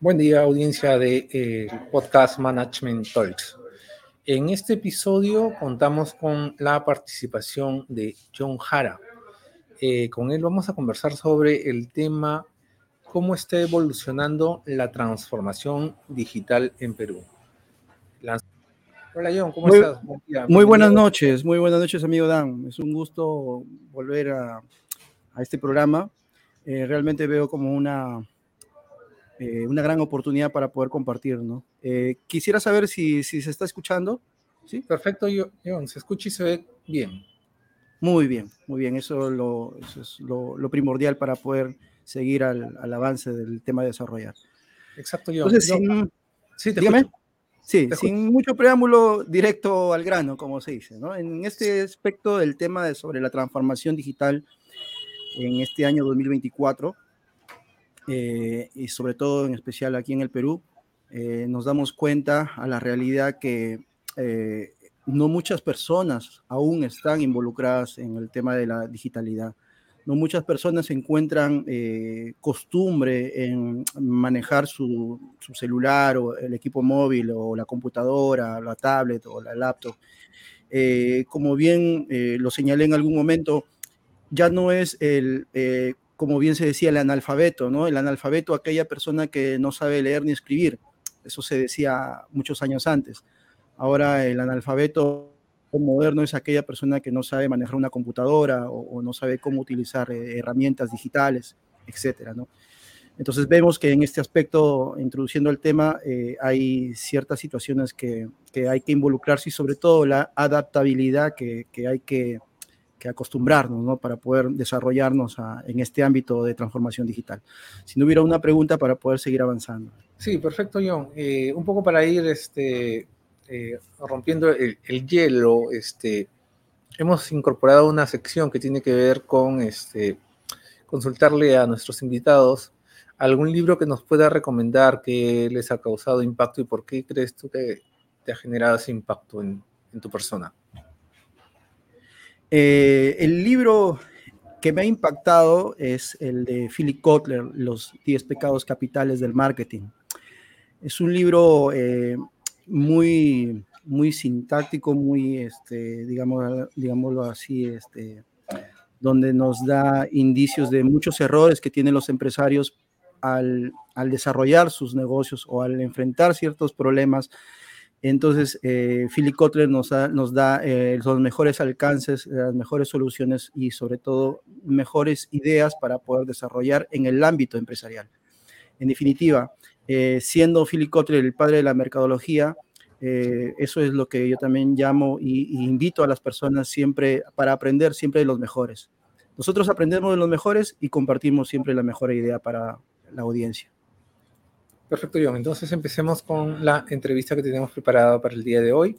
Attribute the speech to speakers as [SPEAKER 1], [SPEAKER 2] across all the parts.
[SPEAKER 1] Buen día, audiencia de eh, podcast Management Talks. En este episodio contamos con la participación de John Jara. Eh, con él vamos a conversar sobre el tema cómo está evolucionando la transformación digital en Perú.
[SPEAKER 2] Hola John, ¿cómo estás? muy buenas noches, muy buenas noches amigo Dan. Es un gusto volver a, este programa. Eh, realmente veo como una eh, una gran oportunidad para poder compartir, ¿no? Eh, quisiera saber si, si, se está escuchando.
[SPEAKER 1] Sí, perfecto, yo, se escucha y se ve bien.
[SPEAKER 2] Muy bien, muy bien, eso, lo, es lo, primordial para poder seguir al, al, avance del tema de desarrollar.
[SPEAKER 1] Exacto, yo. Entonces,
[SPEAKER 2] sin, sí, dígame. Sí, sin mucho preámbulo, directo al grano, como se dice, ¿no? En este aspecto del tema de, sobre la transformación digital en este año 2024, eh, y sobre todo en especial aquí en el Perú, eh, nos damos cuenta a la realidad que eh, no muchas personas aún están involucradas en el tema de la digitalidad. No muchas personas encuentran costumbre en manejar su, su, celular o el equipo móvil o la computadora, la tablet o la laptop. como bien lo señalé en algún momento, ya no es el como bien se decía, el analfabeto, ¿no? El analfabeto, aquella persona que no sabe leer ni escribir. Eso se decía muchos años antes. Ahora el analfabeto moderno es aquella persona que no sabe manejar una computadora o, no sabe cómo utilizar eh, herramientas digitales, etcétera, ¿no? Entonces vemos que en este aspecto, introduciendo el tema, eh, hay ciertas situaciones que, que, hay que involucrarse y sobre todo la adaptabilidad que, que hay que que acostumbrarnos ¿no? para poder desarrollarnos en este ámbito de transformación digital. Si no hubiera una pregunta para poder seguir avanzando.
[SPEAKER 1] Sí, perfecto, John. Eh, un poco para ir este, eh, rompiendo el, hielo, este, hemos incorporado una sección que tiene que ver con este, consultarle a nuestros invitados algún libro que nos pueda recomendar que les ha causado impacto y por qué crees tú que te ha generado ese impacto en tu persona.
[SPEAKER 2] Eh, el libro que me ha impactado es el de Philip Kotler, Los 10 pecados capitales del marketing. Es un libro eh, muy, muy sintáctico, muy, este, digamos, digámoslo así, este, donde nos da indicios de muchos errores que tienen los empresarios al, al desarrollar sus negocios o al enfrentar ciertos problemas entonces, eh, Philip Kotler nos, da eh, los mejores alcances, las mejores soluciones y sobre todo mejores ideas para poder desarrollar en el ámbito empresarial. En definitiva, eh, siendo Philip Kotler el padre de la mercadología, eso es lo que yo también llamo y, y, invito a las personas siempre para aprender siempre de los mejores. Nosotros aprendemos de los mejores y compartimos siempre la mejor idea para la audiencia.
[SPEAKER 1] Perfecto, John. Entonces empecemos con la entrevista que tenemos preparada para el día de hoy.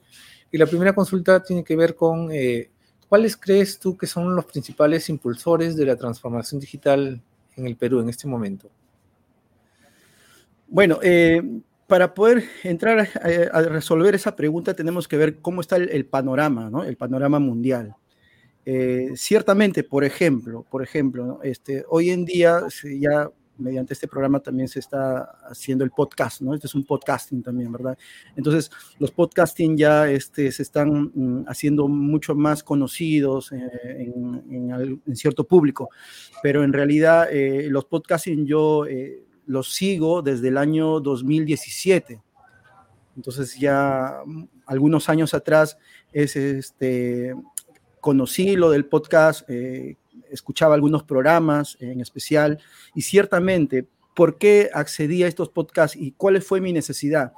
[SPEAKER 1] Y la primera consulta tiene que ver con eh, cuáles crees tú que son los principales impulsores de la transformación digital en el Perú en este momento.
[SPEAKER 2] Bueno, eh, para poder entrar a, resolver esa pregunta tenemos que ver cómo está el, panorama, ¿no? El panorama mundial. Eh, ciertamente, por ejemplo, por ejemplo, este, hoy en día ya mediante este programa también se está haciendo el podcast, ¿no? Este es un podcasting también, ¿verdad? Entonces, los podcasting ya este, se están mm, haciendo mucho más conocidos eh, en, cierto público, pero en realidad eh, los podcasting yo eh, los sigo desde el año 2017. Entonces ya mm, algunos años atrás es este, conocí lo del podcast, escuchaba algunos programas en especial y ciertamente, ¿por qué accedí a estos podcasts y cuál fue mi necesidad?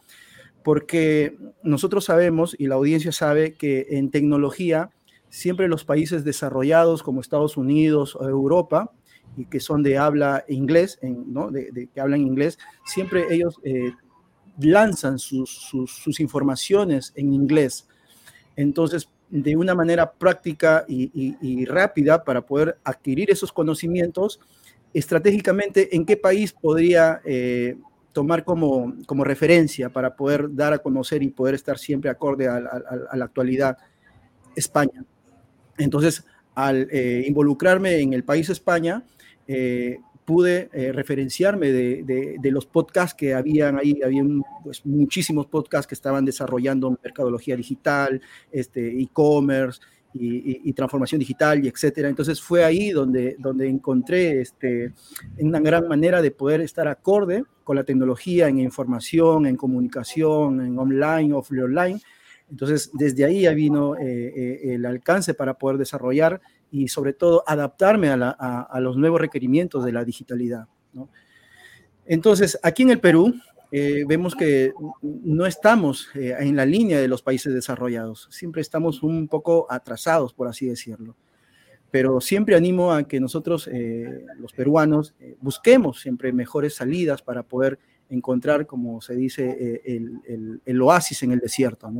[SPEAKER 2] Porque nosotros sabemos y la audiencia sabe que en tecnología siempre los países desarrollados como Estados Unidos o Europa y que son de habla inglés, ¿no? de, que hablan inglés, siempre ellos eh, lanzan sus, sus informaciones en inglés. Entonces, de una manera práctica y, rápida para poder adquirir esos conocimientos, estratégicamente, ¿en qué país podría eh, tomar como, como, referencia para poder dar a conocer y poder estar siempre acorde a, la actualidad? España. Entonces, al eh, involucrarme en el país España, eh, pude eh, referenciarme de, los podcasts que habían ahí, había pues, muchísimos podcasts que estaban desarrollando mercadología digital, este, e-commerce y, transformación digital y etcétera. Entonces fue ahí donde, donde encontré este, una gran manera de poder estar acorde con la tecnología en información, en comunicación, en online, offline. Entonces desde ahí ya vino eh, eh, el alcance para poder desarrollar y sobre todo adaptarme a, los nuevos requerimientos de la digitalidad. Entonces, aquí en el Perú eh, vemos que no estamos eh, en la línea de los países desarrollados, siempre estamos un poco atrasados, por así decirlo. Pero siempre animo a que nosotros, eh, los peruanos, busquemos siempre mejores salidas para poder encontrar, como se dice, el, oasis en el desierto.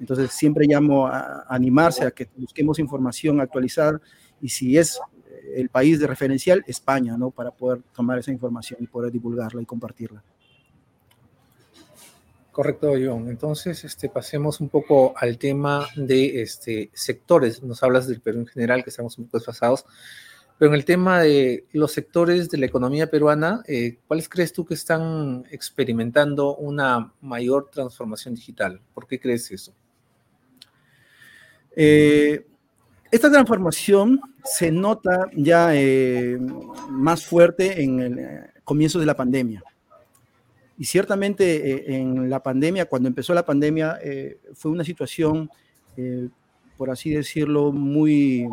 [SPEAKER 2] Entonces siempre llamo a, animarse a que busquemos información actualizada y si es eh, el país de referencial, España, ¿no? Para poder tomar esa información y poder divulgarla y compartirla.
[SPEAKER 1] Correcto, John. Entonces, este, pasemos un poco al tema de este, sectores. Nos hablas del Perú en general, que estamos un poco desfasados, pero en el tema de los sectores de la economía peruana, eh, ¿cuáles crees tú que están experimentando una mayor transformación digital? ¿Por qué crees eso?
[SPEAKER 2] Eh, esta transformación se nota ya eh, más fuerte en el eh, comienzo de la pandemia. Y ciertamente en la pandemia, cuando empezó la pandemia, fue una situación, por así decirlo, muy...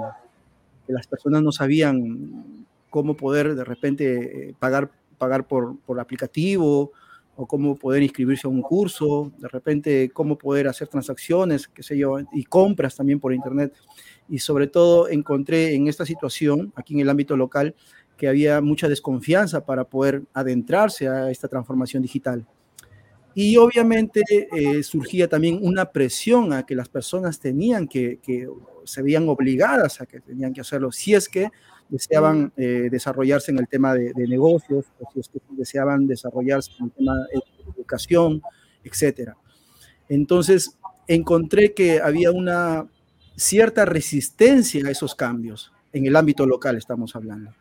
[SPEAKER 2] que las personas no sabían cómo poder de repente pagar, pagar por, por aplicativo o cómo poder inscribirse a un curso, de repente cómo poder hacer transacciones, qué sé yo, y compras también por internet. Y sobre todo encontré en esta situación, aquí en el ámbito local, que había mucha desconfianza para poder adentrarse a esta transformación digital. Y obviamente eh, surgía también una presión a que las personas tenían que, que se veían obligadas a que tenían que hacerlo, si es que deseaban eh, desarrollarse en el tema de, negocios, o si es que deseaban desarrollarse en el tema de educación, etc. Entonces, encontré que había una cierta resistencia a esos cambios, en el ámbito local estamos hablando.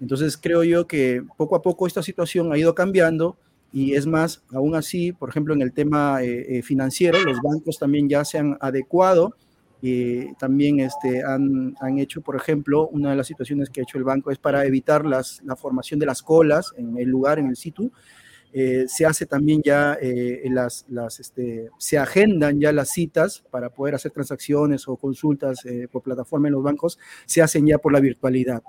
[SPEAKER 2] Entonces, creo yo que poco a poco esta situación ha ido cambiando y es más, aún así, por ejemplo, en el tema eh, eh, financiero, los bancos también ya se han adecuado y también este, han, han, hecho, por ejemplo, una de las situaciones que ha hecho el banco es para evitar las, la formación de las colas en el lugar, en el sitio. Eh, se hace también ya eh, las, las este, se agendan ya las citas para poder hacer transacciones o consultas eh, por plataforma en los bancos, se hacen ya por la virtualidad.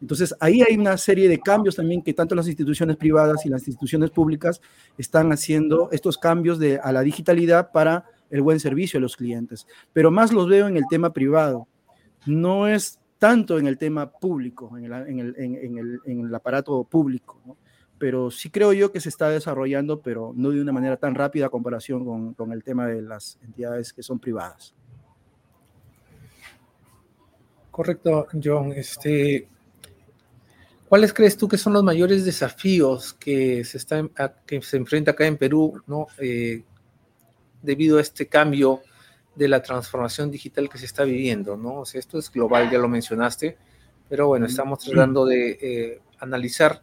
[SPEAKER 2] Entonces, ahí hay una serie de cambios también que tanto las instituciones privadas y las instituciones públicas están haciendo estos cambios de, a la digitalidad para el buen servicio a los clientes, pero más los veo en el tema privado. No es tanto en el tema público, en el, aparato público, pero sí creo yo que se está desarrollando, pero no de una manera tan rápida a comparación con, el tema de las entidades que son privadas.
[SPEAKER 1] Correcto, John. Este, ¿Cuáles crees tú que son los mayores desafíos que se, está, que se enfrenta acá en Perú, ¿no? Eh, debido a este cambio de la transformación digital que se está viviendo, ¿no? O sea, esto es global, ya lo mencionaste, pero bueno, estamos tratando de eh, analizar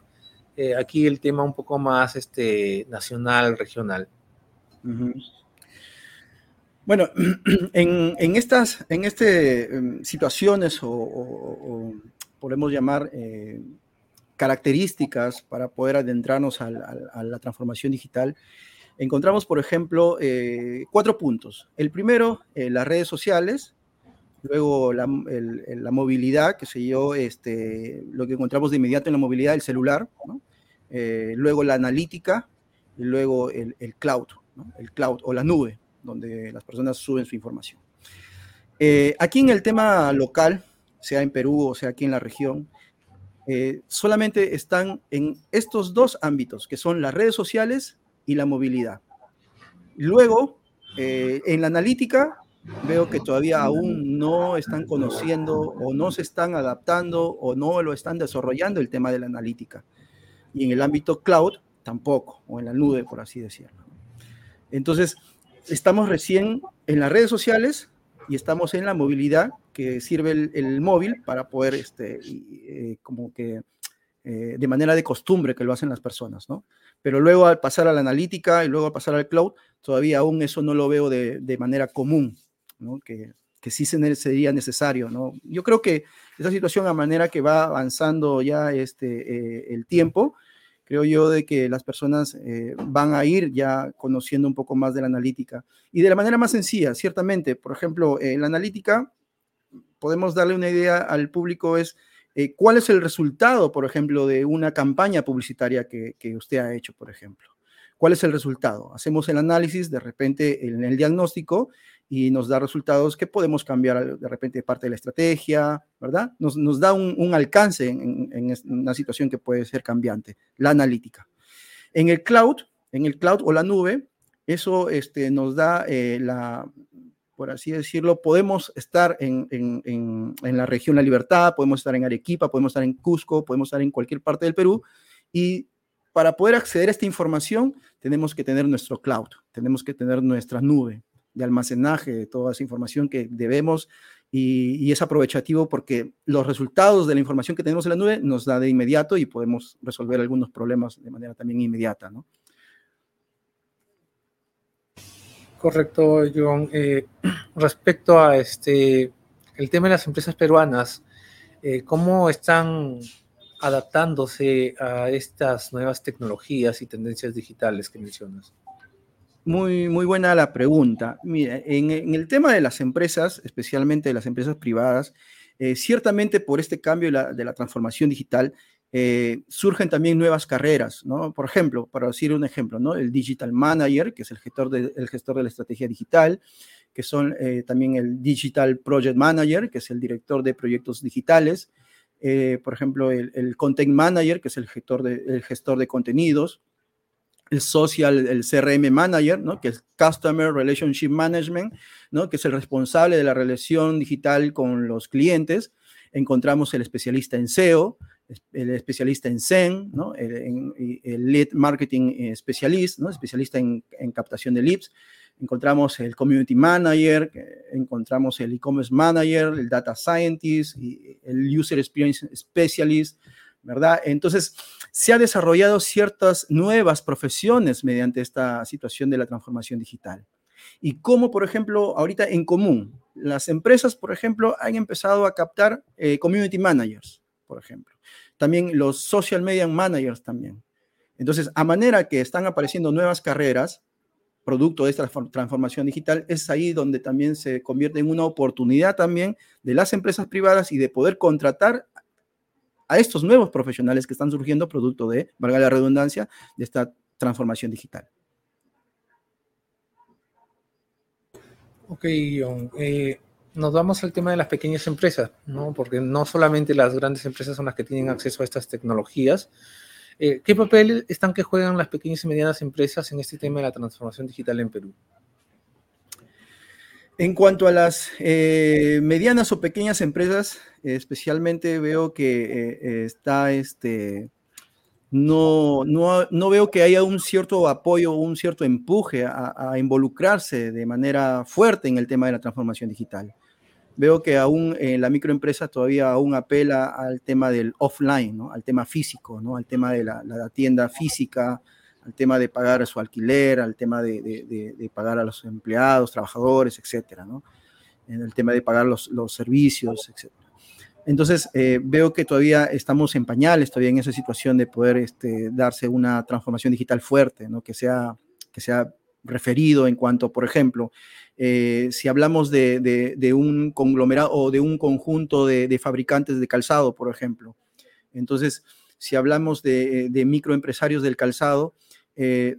[SPEAKER 1] eh, aquí el tema un poco más este, nacional, regional.
[SPEAKER 2] Bueno, en, estas en este, em, situaciones o, podemos llamar eh, características para poder adentrarnos a la transformación digital, encontramos, por ejemplo, eh, cuatro puntos. El primero, eh, las redes sociales, luego la, movilidad, que sé yo, este, lo que encontramos de inmediato en la movilidad, el celular, eh, luego la analítica, y luego el, cloud, el cloud o la nube, donde las personas suben su información. aquí en el tema local, sea en Perú o sea aquí en la región, solamente están en estos dos ámbitos, que son las redes sociales y la movilidad. Luego, eh, en la analítica, veo que todavía aún no están conociendo o no se están adaptando o no lo están desarrollando el tema de la analítica. Y en el ámbito cloud, tampoco, o en la nube, por así decirlo. Entonces, estamos recién en las redes sociales y estamos en la movilidad que sirve el, móvil para poder, este, eh, como que eh, de manera de costumbre que lo hacen las personas, ¿no? Pero luego al pasar a la analítica y luego al pasar al cloud, todavía aún eso no lo veo de, manera común, ¿no? Que, que sí sería necesario, ¿no? Yo creo que esa situación a manera que va avanzando ya este, eh, el tiempo, creo yo de que las personas eh, van a ir ya conociendo un poco más de la analítica y de la manera más sencilla, ciertamente. Por ejemplo, en la analítica podemos darle una idea al público es eh, cuál es el resultado, por ejemplo, de una campaña publicitaria que, usted ha hecho, por ejemplo. ¿Cuál es el resultado? Hacemos el análisis de repente en el diagnóstico y nos da resultados que podemos cambiar de repente parte de la estrategia, ¿verdad? Nos, da un, alcance en, una situación que puede ser cambiante, la analítica. En el cloud, en el cloud o la nube, eso este, nos da eh, la, por así decirlo, podemos estar en, la región La Libertad, podemos estar en Arequipa, podemos estar en Cusco, podemos estar en cualquier parte del Perú y para poder acceder a esta información tenemos que tener nuestro cloud, tenemos que tener nuestra nube de almacenaje de toda esa información que debemos y, y, es aprovechativo porque los resultados de la información que tenemos en la nube nos da de inmediato y podemos resolver algunos problemas de manera también inmediata, ¿no?
[SPEAKER 1] Correcto, John. Eh, respecto a este el tema de las empresas peruanas, eh, ¿cómo están adaptándose a estas nuevas tecnologías y tendencias digitales que mencionas?
[SPEAKER 2] Muy, muy buena la pregunta. Mira, en, el tema de las empresas, especialmente de las empresas privadas, eh, ciertamente por este cambio de la transformación digital, eh, surgen también nuevas carreras, ¿no? Por ejemplo, para decir un ejemplo, ¿no? El Digital Manager, que es el gestor de, gestor de la estrategia digital, que son eh, también el Digital Project Manager, que es el director de proyectos digitales, eh, por ejemplo, el, Content Manager, que es el gestor de, el gestor de contenidos, el Social, el CRM Manager, ¿no? que es Customer Relationship Management, ¿no? que es el responsable de la relación digital con los clientes. Encontramos el especialista en SEO, el especialista en Zen, ¿no? el, Lead Marketing Specialist, ¿no? especialista en, captación de leads. Encontramos el Community Manager, encontramos el E-Commerce Manager, el Data Scientist, y el User Experience Specialist, ¿verdad? Entonces, se han desarrollado ciertas nuevas profesiones mediante esta situación de la transformación digital. Y como, por ejemplo, ahorita en común, las empresas, por ejemplo, han empezado a captar eh, community managers, por ejemplo también los social media managers también. Entonces, a manera que están apareciendo nuevas carreras, producto de esta transformación digital, es ahí donde también se convierte en una oportunidad también de las empresas privadas y de poder contratar a estos nuevos profesionales que están surgiendo producto de, valga la redundancia, de esta transformación digital.
[SPEAKER 1] Ok, John. Eh, nos vamos al tema de las pequeñas empresas, ¿no? Porque no solamente las grandes empresas son las que tienen acceso a estas tecnologías. Eh, ¿Qué papel están que juegan las pequeñas y medianas empresas en este tema de la transformación digital en Perú?
[SPEAKER 2] En cuanto a las eh, medianas o pequeñas empresas, especialmente veo que está este, no, no, veo que haya un cierto apoyo, un cierto empuje a, involucrarse de manera fuerte en el tema de la transformación digital veo que aún eh, la microempresa todavía aún apela al tema del offline, ¿no? al tema físico, ¿no? al tema de la, tienda física, al tema de pagar su alquiler, al tema de, pagar a los empleados, trabajadores, etcétera, ¿no? en el tema de pagar los, servicios, etcétera. Entonces, eh, veo que todavía estamos en pañales, todavía en esa situación de poder este, darse una transformación digital fuerte, ¿no? que, sea, que sea referido en cuanto, por ejemplo, eh, si hablamos de, un conglomerado o de un conjunto de, fabricantes de calzado, por ejemplo. Entonces, si hablamos de, microempresarios del calzado, eh,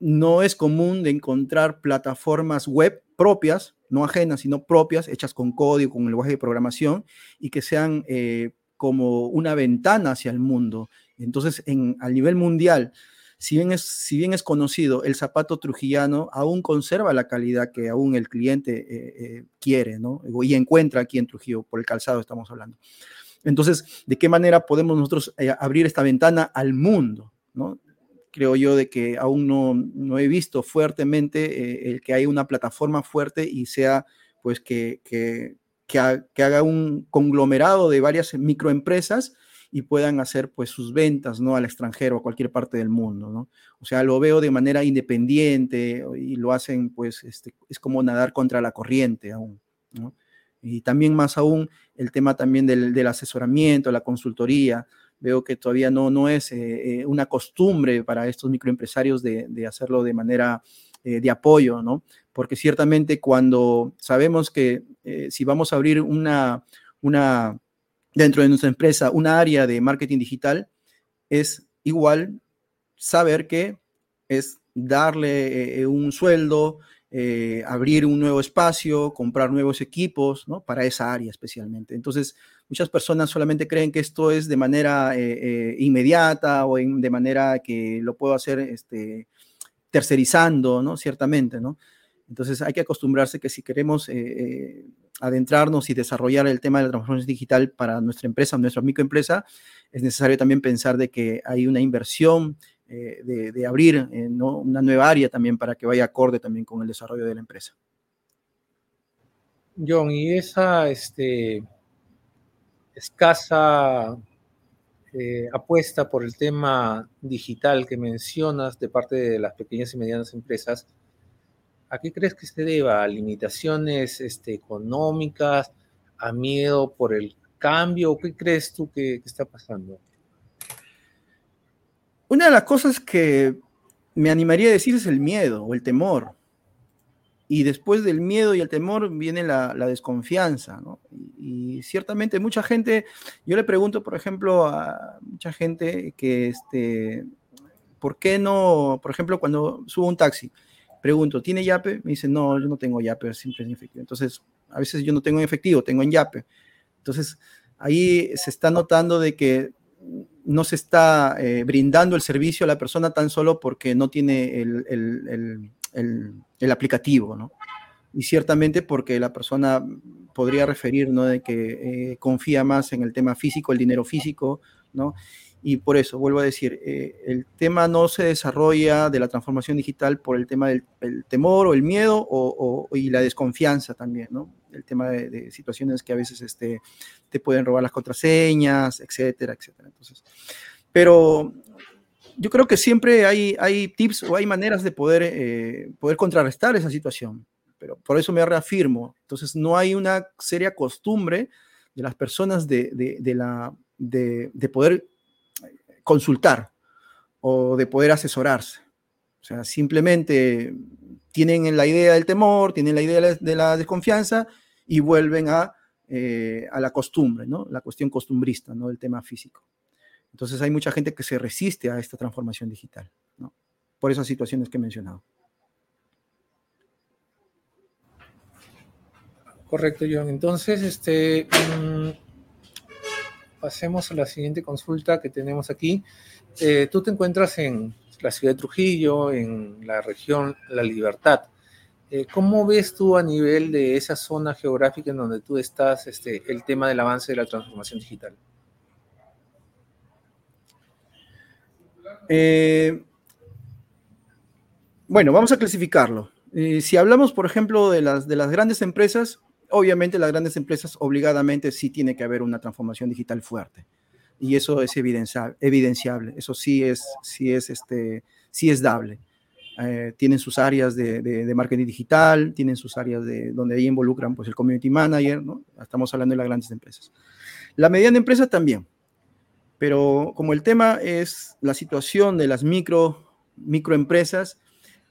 [SPEAKER 2] no es común de encontrar plataformas web propias, no ajenas, sino propias, hechas con código, con lenguaje de programación, y que sean eh, como una ventana hacia el mundo. Entonces, en, a nivel mundial, si bien, es, si bien es conocido, el zapato trujillano aún conserva la calidad que aún el cliente eh, eh, quiere, ¿no? Y encuentra aquí en Trujillo, por el calzado estamos hablando. Entonces, ¿de qué manera podemos nosotros abrir esta ventana al mundo, ¿no? Creo yo de que aún no, no he visto fuertemente el que haya una plataforma fuerte y sea, pues, que, que, que, que haga un conglomerado de varias microempresas y puedan hacer pues sus ventas, ¿no? Al extranjero, a cualquier parte del mundo, ¿no? O sea, lo veo de manera independiente y lo hacen pues, este, es como nadar contra la corriente aún, ¿no? Y también más aún el tema también del, del asesoramiento, la consultoría, veo que todavía no, no es eh, eh, una costumbre para estos microempresarios de, de hacerlo de manera eh, de apoyo, ¿no? Porque ciertamente cuando sabemos que si vamos a abrir una, una, dentro de nuestra empresa, una área de marketing digital, es igual saber que es darle un sueldo, eh, abrir un nuevo espacio, comprar nuevos equipos, ¿no? Para esa área especialmente. Entonces, muchas personas solamente creen que esto es de manera eh, eh, inmediata o de manera que lo puedo hacer este, tercerizando, ¿no? Ciertamente, ¿no? Entonces, hay que acostumbrarse que si queremos adentrarnos y desarrollar el tema de la transformación digital para nuestra empresa, nuestra microempresa, es necesario también pensar de que hay una inversión eh, de, abrir eh, una nueva área también para que vaya acorde también con el desarrollo de la empresa.
[SPEAKER 1] John, y esa este, escasa eh, apuesta por el tema digital que mencionas de parte de las pequeñas y medianas empresas, ¿a qué crees que se deba? ¿A limitaciones este, económicas? ¿A miedo por el cambio? ¿Qué crees tú que está pasando?
[SPEAKER 2] Una de las cosas que me animaría a decir es el miedo o el temor. Y después del miedo y el temor viene la, desconfianza. Y, ciertamente mucha gente, yo le pregunto, por ejemplo, a mucha gente que, este, ¿por qué no, por ejemplo, cuando subo un taxi, pregunto, ¿tiene yape? Me dicen, no, yo no tengo yape, siempre en efectivo. Entonces, a veces yo no tengo en efectivo, tengo en yape. Entonces, ahí se está notando de que no se está eh, brindando el servicio a la persona tan solo porque no tiene el, aplicativo, ¿no? Y ciertamente porque la persona podría referir, ¿no? De que eh, confía más en el tema físico, el dinero físico, ¿no? Y por eso, vuelvo a decir, eh, el tema no se desarrolla de la transformación digital por el tema del temor o el miedo o, y la desconfianza también, ¿no? El tema de, situaciones que a veces este, te pueden robar las contraseñas, etcétera, etcétera. Entonces, pero yo creo que siempre hay, hay tips o hay maneras de poder, eh, poder contrarrestar esa situación. Pero por eso me reafirmo. Entonces, no hay una seria costumbre de las personas de, de, la, de, de poder consultar o de poder asesorarse. O sea, simplemente tienen la idea del temor, tienen la idea de la desconfianza y vuelven a, eh, a la costumbre, ¿no? La cuestión costumbrista, ¿no? Del tema físico. Entonces hay mucha gente que se resiste a esta transformación digital, ¿no? Por esas situaciones que he mencionado.
[SPEAKER 1] Correcto, John. Entonces, este, mm, pasemos a la siguiente consulta que tenemos aquí. Eh, tú te encuentras en la ciudad de Trujillo, en la región La Libertad. Eh, ¿Cómo ves tú a nivel de esa zona geográfica en donde tú estás este, el tema del avance de la transformación digital?
[SPEAKER 2] Eh, bueno, vamos a clasificarlo. si hablamos, por ejemplo, de las, de las grandes empresas, obviamente las grandes empresas obligadamente sí tiene que haber una transformación digital fuerte. Y eso es evidenciable, eso sí es, sí es, este, sí es dable. Eh, tienen sus áreas de, marketing digital, tienen sus áreas de donde ahí involucran pues el community manager, ¿no? Estamos hablando de las grandes empresas. La mediana empresa también, pero como el tema es la situación de las micro microempresas,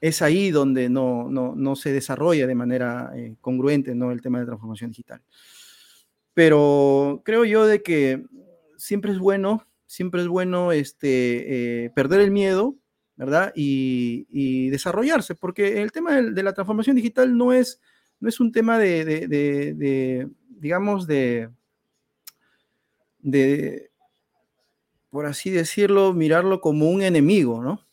[SPEAKER 2] es ahí donde no, no, se desarrolla de manera eh, congruente ¿no? el tema de transformación digital. Pero creo yo de que siempre es bueno, siempre es bueno este, eh, perder el miedo, ¿verdad? Y, desarrollarse, porque el tema de, la transformación digital no es, no es un tema de, de digamos, de, por así decirlo, mirarlo como un enemigo, ¿no?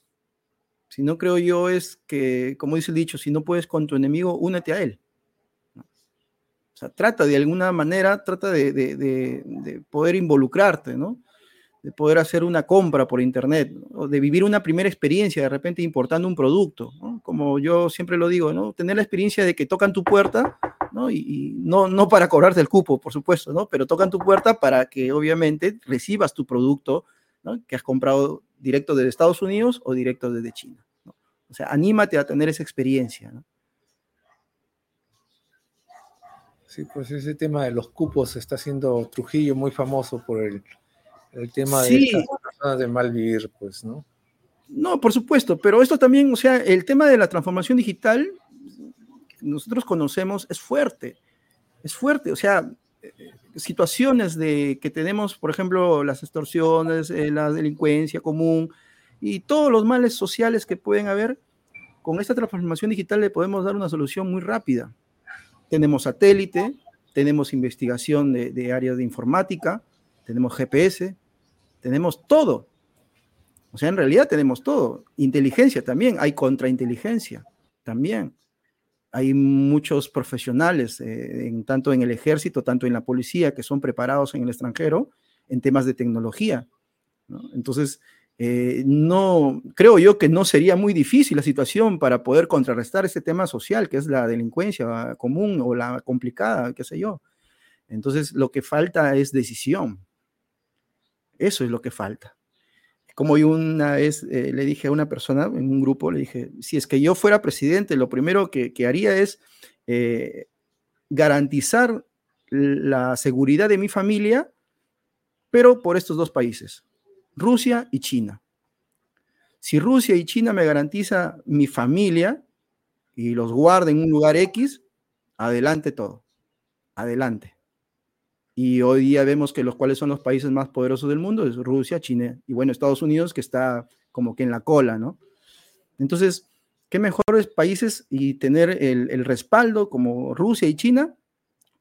[SPEAKER 2] Si no creo yo es que, como dice el dicho, si no puedes con tu enemigo, únete a él. O sea, trata de alguna manera, trata de, poder involucrarte, ¿no? De poder hacer una compra por internet, o de vivir una primera experiencia, de repente importando un producto, ¿no? Como yo siempre lo digo, ¿no? Tener la experiencia de que tocan tu puerta, ¿no? Y, no, no para cobrarte el cupo, por supuesto, ¿no? Pero tocan tu puerta para que obviamente recibas tu producto que has comprado directo desde Estados Unidos o directo desde China. O sea, anímate a tener esa experiencia. ¿no?
[SPEAKER 1] Sí, pues ese tema de los cupos está haciendo Trujillo muy famoso por el, tema de las personas de mal vivir, pues, ¿no?
[SPEAKER 2] No, por supuesto, pero esto también, o sea, el tema de la transformación digital, nosotros conocemos, es fuerte, es fuerte, o sea, situaciones de que tenemos, por ejemplo, las extorsiones, eh, la delincuencia común y todos los males sociales que pueden haber, con esta transformación digital le podemos dar una solución muy rápida. Tenemos satélite, tenemos investigación de, áreas de informática, tenemos GPS, tenemos todo. O sea, en realidad tenemos todo. Inteligencia también, hay contrainteligencia también. Hay muchos profesionales, eh, tanto en el ejército, tanto en la policía, que son preparados en el extranjero en temas de tecnología. Entonces, eh, no, creo yo que no sería muy difícil la situación para poder contrarrestar este tema social, que es la delincuencia común o la complicada, qué sé yo. Entonces, lo que falta es decisión. Eso es lo que falta. Como yo una vez eh, le dije a una persona en un grupo, le dije, si es que yo fuera presidente, lo primero que, haría es eh, garantizar la seguridad de mi familia, pero por estos dos países, Rusia y China. Si Rusia y China me garantiza mi familia y los guarda en un lugar X, adelante todo. Adelante. Y hoy día vemos que los cuales son los países más poderosos del mundo es Rusia, China y bueno, Estados Unidos que está como que en la cola, ¿no? Entonces, ¿qué mejores países y tener el, el respaldo como Rusia y China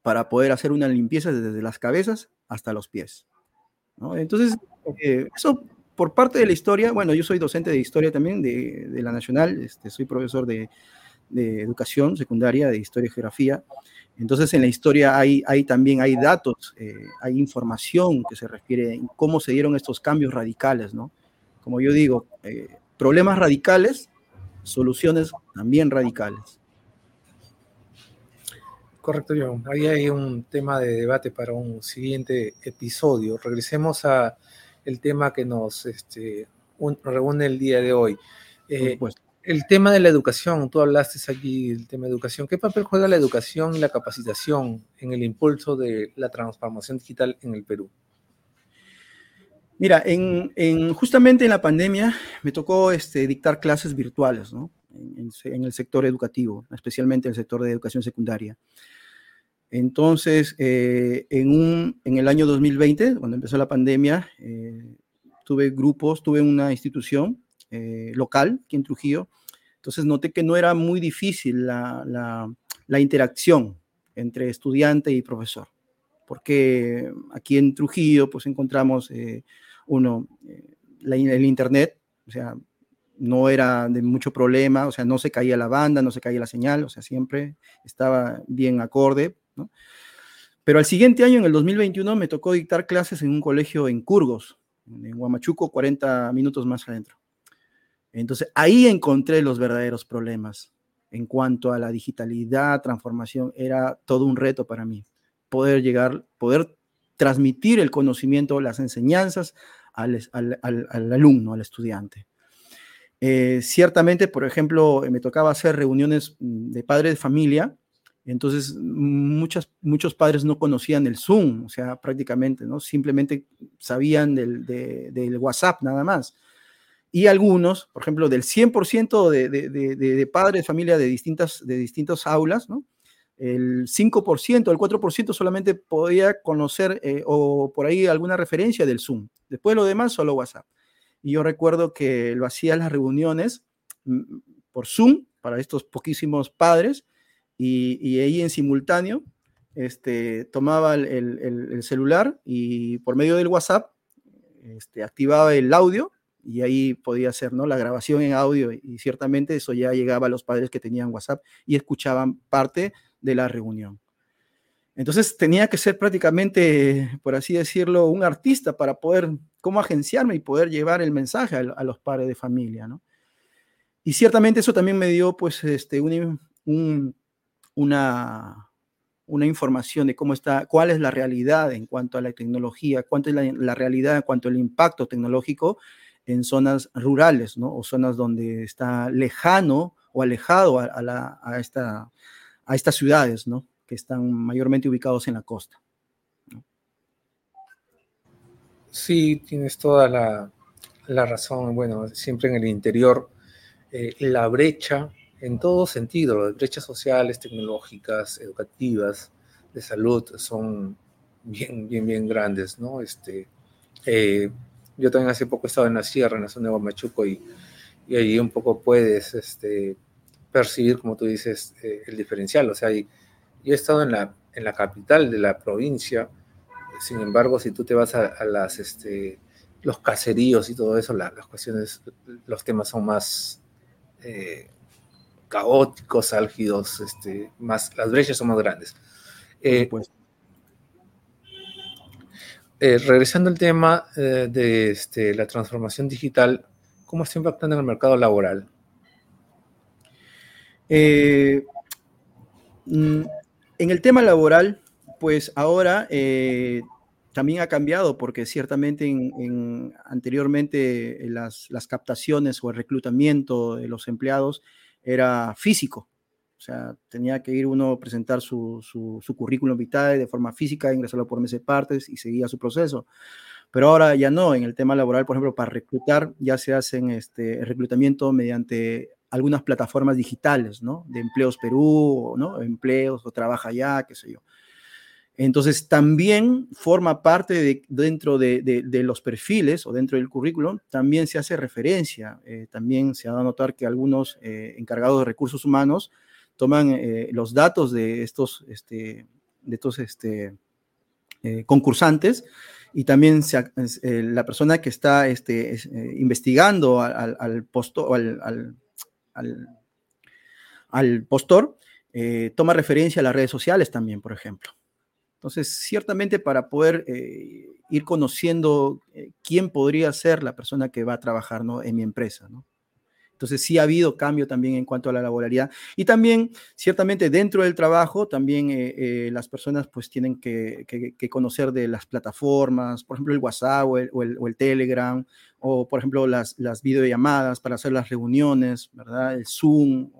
[SPEAKER 2] para poder hacer una limpieza desde las cabezas hasta los pies? Entonces, eh, eso por parte de la historia, bueno, yo soy docente de historia también de, la Nacional, este, soy profesor de, educación secundaria, de historia y geografía. Entonces, en la historia hay, hay también hay datos, eh, hay información que se refiere a cómo se dieron estos cambios radicales, ¿no? Como yo digo, eh, problemas radicales, soluciones también radicales.
[SPEAKER 1] Correcto, John. Ahí hay un tema de debate para un siguiente episodio. Regresemos a el tema que nos este, reúne el día de hoy. Eh, el tema de la educación, tú hablaste aquí del tema de educación. ¿Qué papel juega la educación y la capacitación en el impulso de la transformación digital en el Perú?
[SPEAKER 2] Mira, en, justamente en la pandemia me tocó este, dictar clases virtuales, en, el sector educativo, especialmente en el sector de educación secundaria. Entonces, eh, en, un, en el año 2020, cuando empezó la pandemia, eh, tuve grupos, tuve una institución eh, local aquí en Trujillo. Entonces noté que no era muy difícil la, interacción entre estudiante y profesor, porque aquí en Trujillo pues encontramos uno, el Internet, o sea, no era de mucho problema, o sea, no se caía la banda, no se caía la señal, o sea, siempre estaba bien acorde, ¿no? Pero al siguiente año, en el 2021, me tocó dictar clases en un colegio en Curgos, en Huamachuco, 40 minutos más adentro. Entonces, ahí encontré los verdaderos problemas en cuanto a la digitalidad, transformación, era todo un reto para mí, poder llegar, poder transmitir el conocimiento, las enseñanzas al, al alumno, al estudiante. Eh, ciertamente, por ejemplo, me tocaba hacer reuniones mm, de padres de familia, entonces muchas, muchos padres no conocían el Zoom, o sea, prácticamente, ¿no? Simplemente sabían del WhatsApp nada más. Y algunos, por ejemplo, del 100% de, de, padres de familia de distintas, de distintas aulas, ¿no? El 5%, el 4% solamente podía conocer eh, o por ahí alguna referencia del Zoom. Después lo demás, solo WhatsApp. Y yo recuerdo que lo hacía en las reuniones mm, por Zoom para estos poquísimos padres y, ahí en simultáneo este, tomaba el, celular y por medio del WhatsApp este, activaba el audio y ahí podía hacer ¿no? la grabación en audio y ciertamente eso ya llegaba a los padres que tenían WhatsApp y escuchaban parte de la reunión. Entonces tenía que ser prácticamente, por así decirlo, un artista para poder, cómo agenciarme y poder llevar el mensaje a, los padres de familia, ¿no? Y ciertamente eso también me dio, pues, este, un, una, una información de cómo está, cuál es la realidad en cuanto a la tecnología, cuánto es la, realidad en cuanto al impacto tecnológico en zonas rurales, ¿no? O zonas donde está lejano o alejado a, esta, a estas ciudades, ¿no? Que están mayormente ubicados en la costa.
[SPEAKER 1] Sí, tienes toda la, razón. Bueno, siempre en el interior, eh, la brecha en todo sentido, las brechas sociales, tecnológicas, educativas, de salud, son bien, bien, bien grandes, ¿no? Este, eh, yo también hace poco he estado en la sierra, en la zona de Guamachuco, y, y ahí un poco puedes este, percibir, como tú dices, eh, el diferencial. O sea, yo he estado en la, en la capital de la provincia, sin embargo, si tú te vas a, las, este, los caseríos y todo eso, las cuestiones, los temas son más eh, caóticos, álgidos, este, más, las brechas son más grandes. Eh, pues. Eh, regresando al tema de este, la transformación digital, ¿cómo está impactando en el mercado laboral?
[SPEAKER 2] Mm, en el tema laboral, pues ahora eh, también ha cambiado porque ciertamente en, anteriormente las, captaciones o el reclutamiento de los empleados era físico. O sea, tenía que ir uno a presentar su, currículum vitae de forma física, ingresarlo por meses partes y seguía su proceso. Pero ahora ya no, en el tema laboral, por ejemplo, para reclutar ya se hacen este reclutamiento mediante algunas plataformas digitales, ¿no? De Empleos Perú, ¿no? Empleos o Trabaja Ya, qué sé yo. Entonces, también forma parte de, dentro de, los perfiles o dentro del currículum, también se hace referencia. Eh, también se ha dado a notar que algunos eh, encargados de recursos humanos toman eh, los datos de estos, este, de estos este, concursantes y también la persona que está este, investigando al, al, al postor toma referencia a las redes sociales también, por ejemplo. Entonces, ciertamente para poder eh, ir conociendo eh, quién podría ser la persona que va a trabajar ¿no? en mi empresa. ¿no? Entonces, sí ha habido cambio también en cuanto a la laboralidad. Y también, ciertamente, dentro del trabajo, también eh, las personas pues tienen que, conocer de las plataformas, por ejemplo, el WhatsApp o el, Telegram, o por ejemplo, las, las, videollamadas para hacer las reuniones, ¿verdad? El Zoom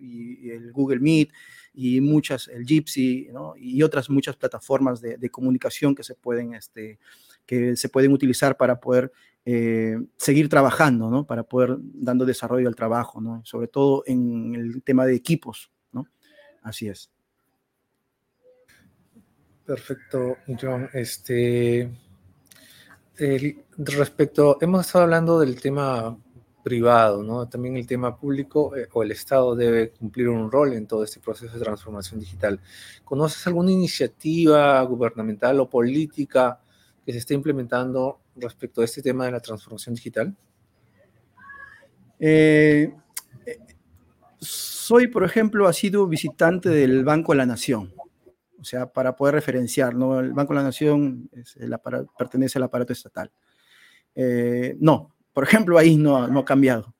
[SPEAKER 2] y el Google Meet y muchas, el Gypsy, y otras muchas plataformas de, comunicación que se pueden, este, que se pueden utilizar para poder eh, seguir trabajando, ¿no? Para poder dando desarrollo al trabajo, ¿no? Sobre todo en el tema de equipos, ¿no? Así es.
[SPEAKER 1] Perfecto, John. Este, respecto, hemos estado hablando del tema privado, ¿no? También el tema público eh, o el Estado debe cumplir un rol en todo este proceso de transformación digital. ¿Conoces alguna iniciativa gubernamental o política que se esté implementando respecto a este tema de la transformación digital?
[SPEAKER 2] Eh, soy, por ejemplo, ha sido visitante del Banco de la Nación. O sea, para poder referenciar, ¿no? El Banco de la Nación pertenece al aparato estatal. Eh, no, por ejemplo, ahí no, no ha cambiado.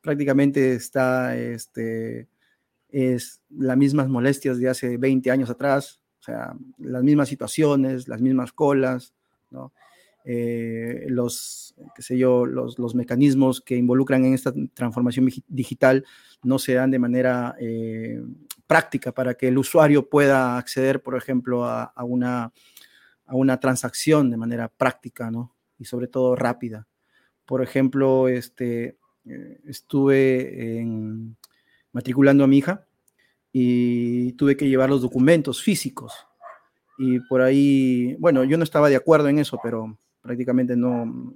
[SPEAKER 2] Prácticamente está, este, es las mismas molestias de hace 20 años atrás, o sea, las mismas situaciones, las mismas colas, ¿no? Eh, los, qué sé yo, los, los, mecanismos que involucran en esta transformación digital no se dan de manera eh, práctica para que el usuario pueda acceder, por ejemplo, a, a, una, a una transacción de manera práctica, ¿no? Y sobre todo rápida. Por ejemplo, este, eh, estuve matriculando a mi hija y tuve que llevar los documentos físicos. Y por ahí, bueno, yo no estaba de acuerdo en eso, pero prácticamente no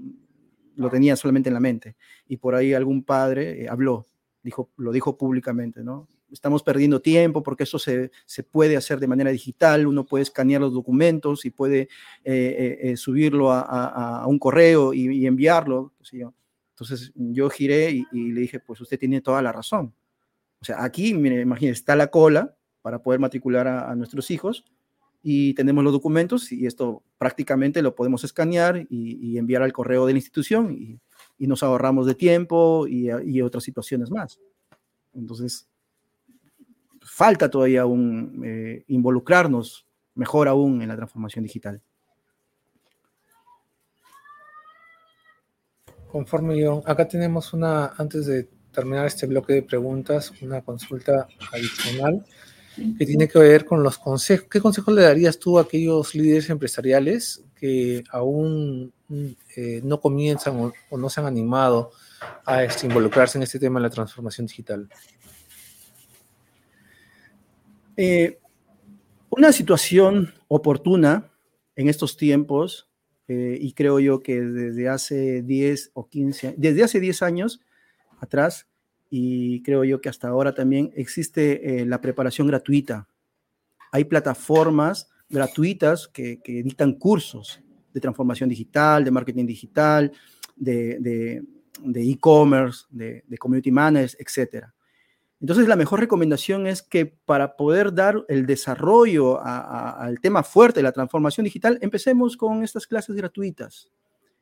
[SPEAKER 2] lo tenía solamente en la mente. Y por ahí algún padre eh, habló, dijo, lo dijo públicamente, ¿no? estamos perdiendo tiempo porque eso se, puede hacer de manera digital, uno puede escanear los documentos y puede eh, eh, subirlo a, un correo y, enviarlo. Entonces yo giré y, le dije, pues usted tiene toda la razón. O sea, aquí, mire, imagínese, está la cola para poder matricular a, nuestros hijos y tenemos los documentos y esto prácticamente lo podemos escanear y, enviar al correo de la institución y, nos ahorramos de tiempo y, otras situaciones más. Entonces, falta todavía aún eh, involucrarnos mejor aún en la transformación digital.
[SPEAKER 1] Conforme yo, acá tenemos una, antes de terminar este bloque de preguntas, una consulta adicional que tiene que ver con los consejos. ¿Qué consejos le darías tú a aquellos líderes empresariales que aún eh, no comienzan o, no se han animado a este, involucrarse en este tema de la transformación digital?
[SPEAKER 2] Eh, una situación oportuna en estos tiempos, eh, y creo yo que desde hace 10 o 15, desde hace 10 años atrás, y creo yo que hasta ahora también existe eh, la preparación gratuita. Hay plataformas gratuitas que, dictan cursos de transformación digital, de marketing digital, de e-commerce, de, de, community managers, etcétera. Entonces, la mejor recomendación es que para poder dar el desarrollo al tema fuerte de la transformación digital, empecemos con estas clases gratuitas.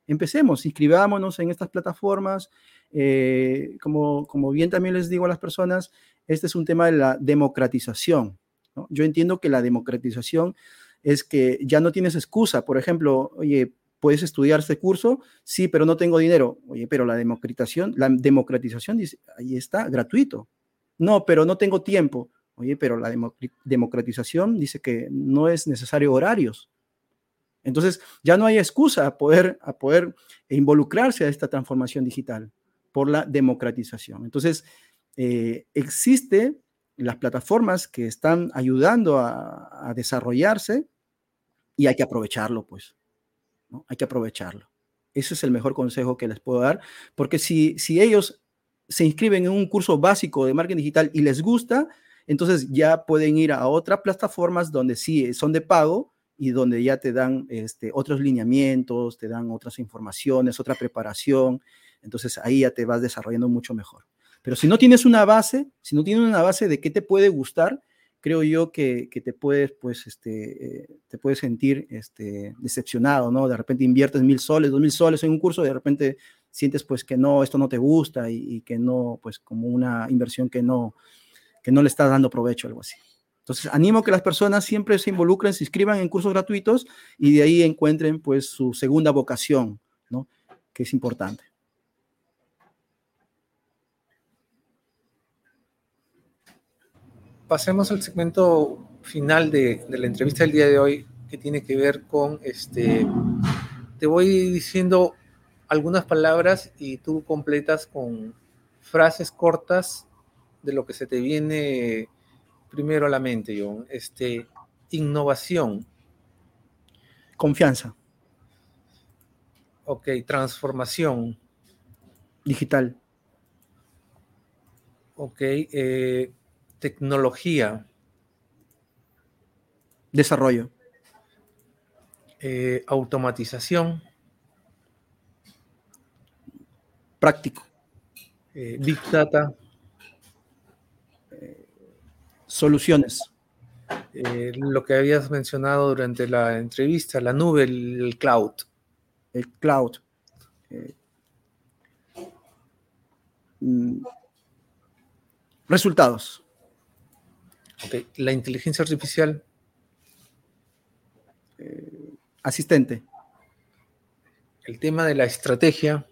[SPEAKER 2] Empecemos, inscribámonos en estas plataformas. Eh, como, como bien también les digo a las personas, este es un tema de la democratización. Yo entiendo que la democratización es que ya no tienes excusa. Por ejemplo, oye, ¿puedes estudiar este curso? Sí, pero no tengo dinero. Oye, pero la democratización, la democratización dice, ahí está, gratuito. No, pero no tengo tiempo. Oye, pero la democratización dice que no es necesario horarios. Entonces, ya no hay excusa a poder, a poder involucrarse a esta transformación digital por la democratización. Entonces, eh, existen las plataformas que están ayudando a, desarrollarse y hay que aprovecharlo, pues. Hay que aprovecharlo. Ese es el mejor consejo que les puedo dar, porque si, si ellos se inscriben en un curso básico de marketing digital y les gusta, entonces ya pueden ir a otras plataformas donde sí son de pago y donde ya te dan este, otros lineamientos, te dan otras informaciones, otra preparación. Entonces ahí ya te vas desarrollando mucho mejor. Pero si no tienes una base, si no tienes una base de qué te puede gustar, creo yo que, te puedes, pues, este, eh, te puedes sentir este, decepcionado, ¿no? De repente inviertes mil soles, dos mil soles en un curso, de repente sientes pues que no, esto no te gusta y, que no, pues como una inversión que no, que no le estás dando provecho, algo así. Entonces, animo que las personas siempre se involucren, se inscriban en cursos gratuitos y de ahí encuentren pues su segunda vocación, ¿no? Que es importante.
[SPEAKER 1] Pasemos al segmento final de, de la entrevista del día de hoy, que tiene que ver con este. Te voy diciendo algunas palabras y tú completas con frases cortas de lo que se te viene primero a la mente, John. Este, innovación.
[SPEAKER 2] Confianza.
[SPEAKER 1] Ok, transformación.
[SPEAKER 2] Digital.
[SPEAKER 1] Ok, eh, tecnología.
[SPEAKER 2] Desarrollo.
[SPEAKER 1] Eh, automatización.
[SPEAKER 2] práctico.
[SPEAKER 1] Eh, Big Data.
[SPEAKER 2] Eh, soluciones.
[SPEAKER 1] Eh, lo que habías mencionado durante la entrevista, la nube, el, cloud.
[SPEAKER 2] El cloud. Mm, resultados.
[SPEAKER 1] La inteligencia artificial.
[SPEAKER 2] asistente.
[SPEAKER 1] El tema de la estrategia.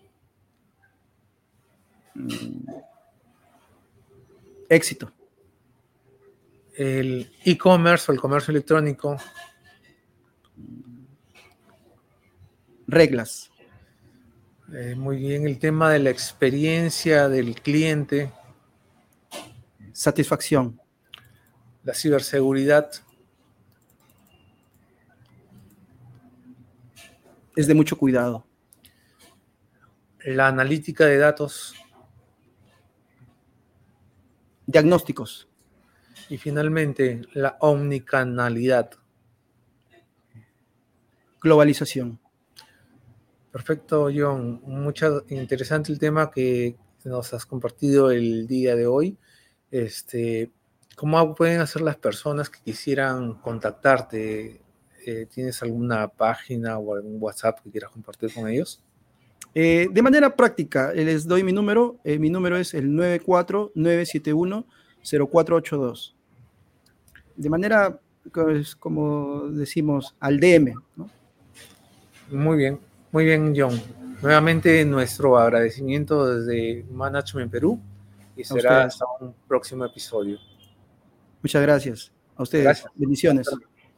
[SPEAKER 2] éxito.
[SPEAKER 1] El e-commerce o el comercio electrónico.
[SPEAKER 2] Reglas.
[SPEAKER 1] Eh, muy bien, el tema de la experiencia del cliente.
[SPEAKER 2] Satisfacción.
[SPEAKER 1] La ciberseguridad.
[SPEAKER 2] Es de mucho cuidado.
[SPEAKER 1] La analítica de datos.
[SPEAKER 2] Diagnósticos.
[SPEAKER 1] Y finalmente, la omnicanalidad.
[SPEAKER 2] Globalización.
[SPEAKER 1] Perfecto, John. Mucho interesante el tema que nos has compartido el día de hoy. Este, ¿Cómo pueden hacer las personas que quisieran contactarte? Eh, ¿Tienes alguna página o algún WhatsApp que quieras compartir con ellos?
[SPEAKER 2] Eh, de manera práctica, les doy mi número. Eh, mi número es el 949710482. de manera, pues, como decimos, al DM. ¿no?
[SPEAKER 1] Muy bien, muy bien, John. Nuevamente nuestro agradecimiento desde Management Perú y será hasta un próximo episodio.
[SPEAKER 2] Muchas gracias. A ustedes. Bendiciones.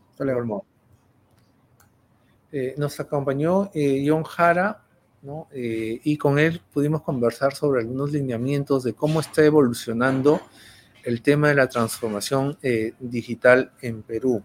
[SPEAKER 2] Hasta
[SPEAKER 1] luego. Eh, nos acompañó eh, John Jara, ¿no? Eh, y con él pudimos conversar sobre algunos lineamientos de cómo está evolucionando el tema de la transformación digital en Perú.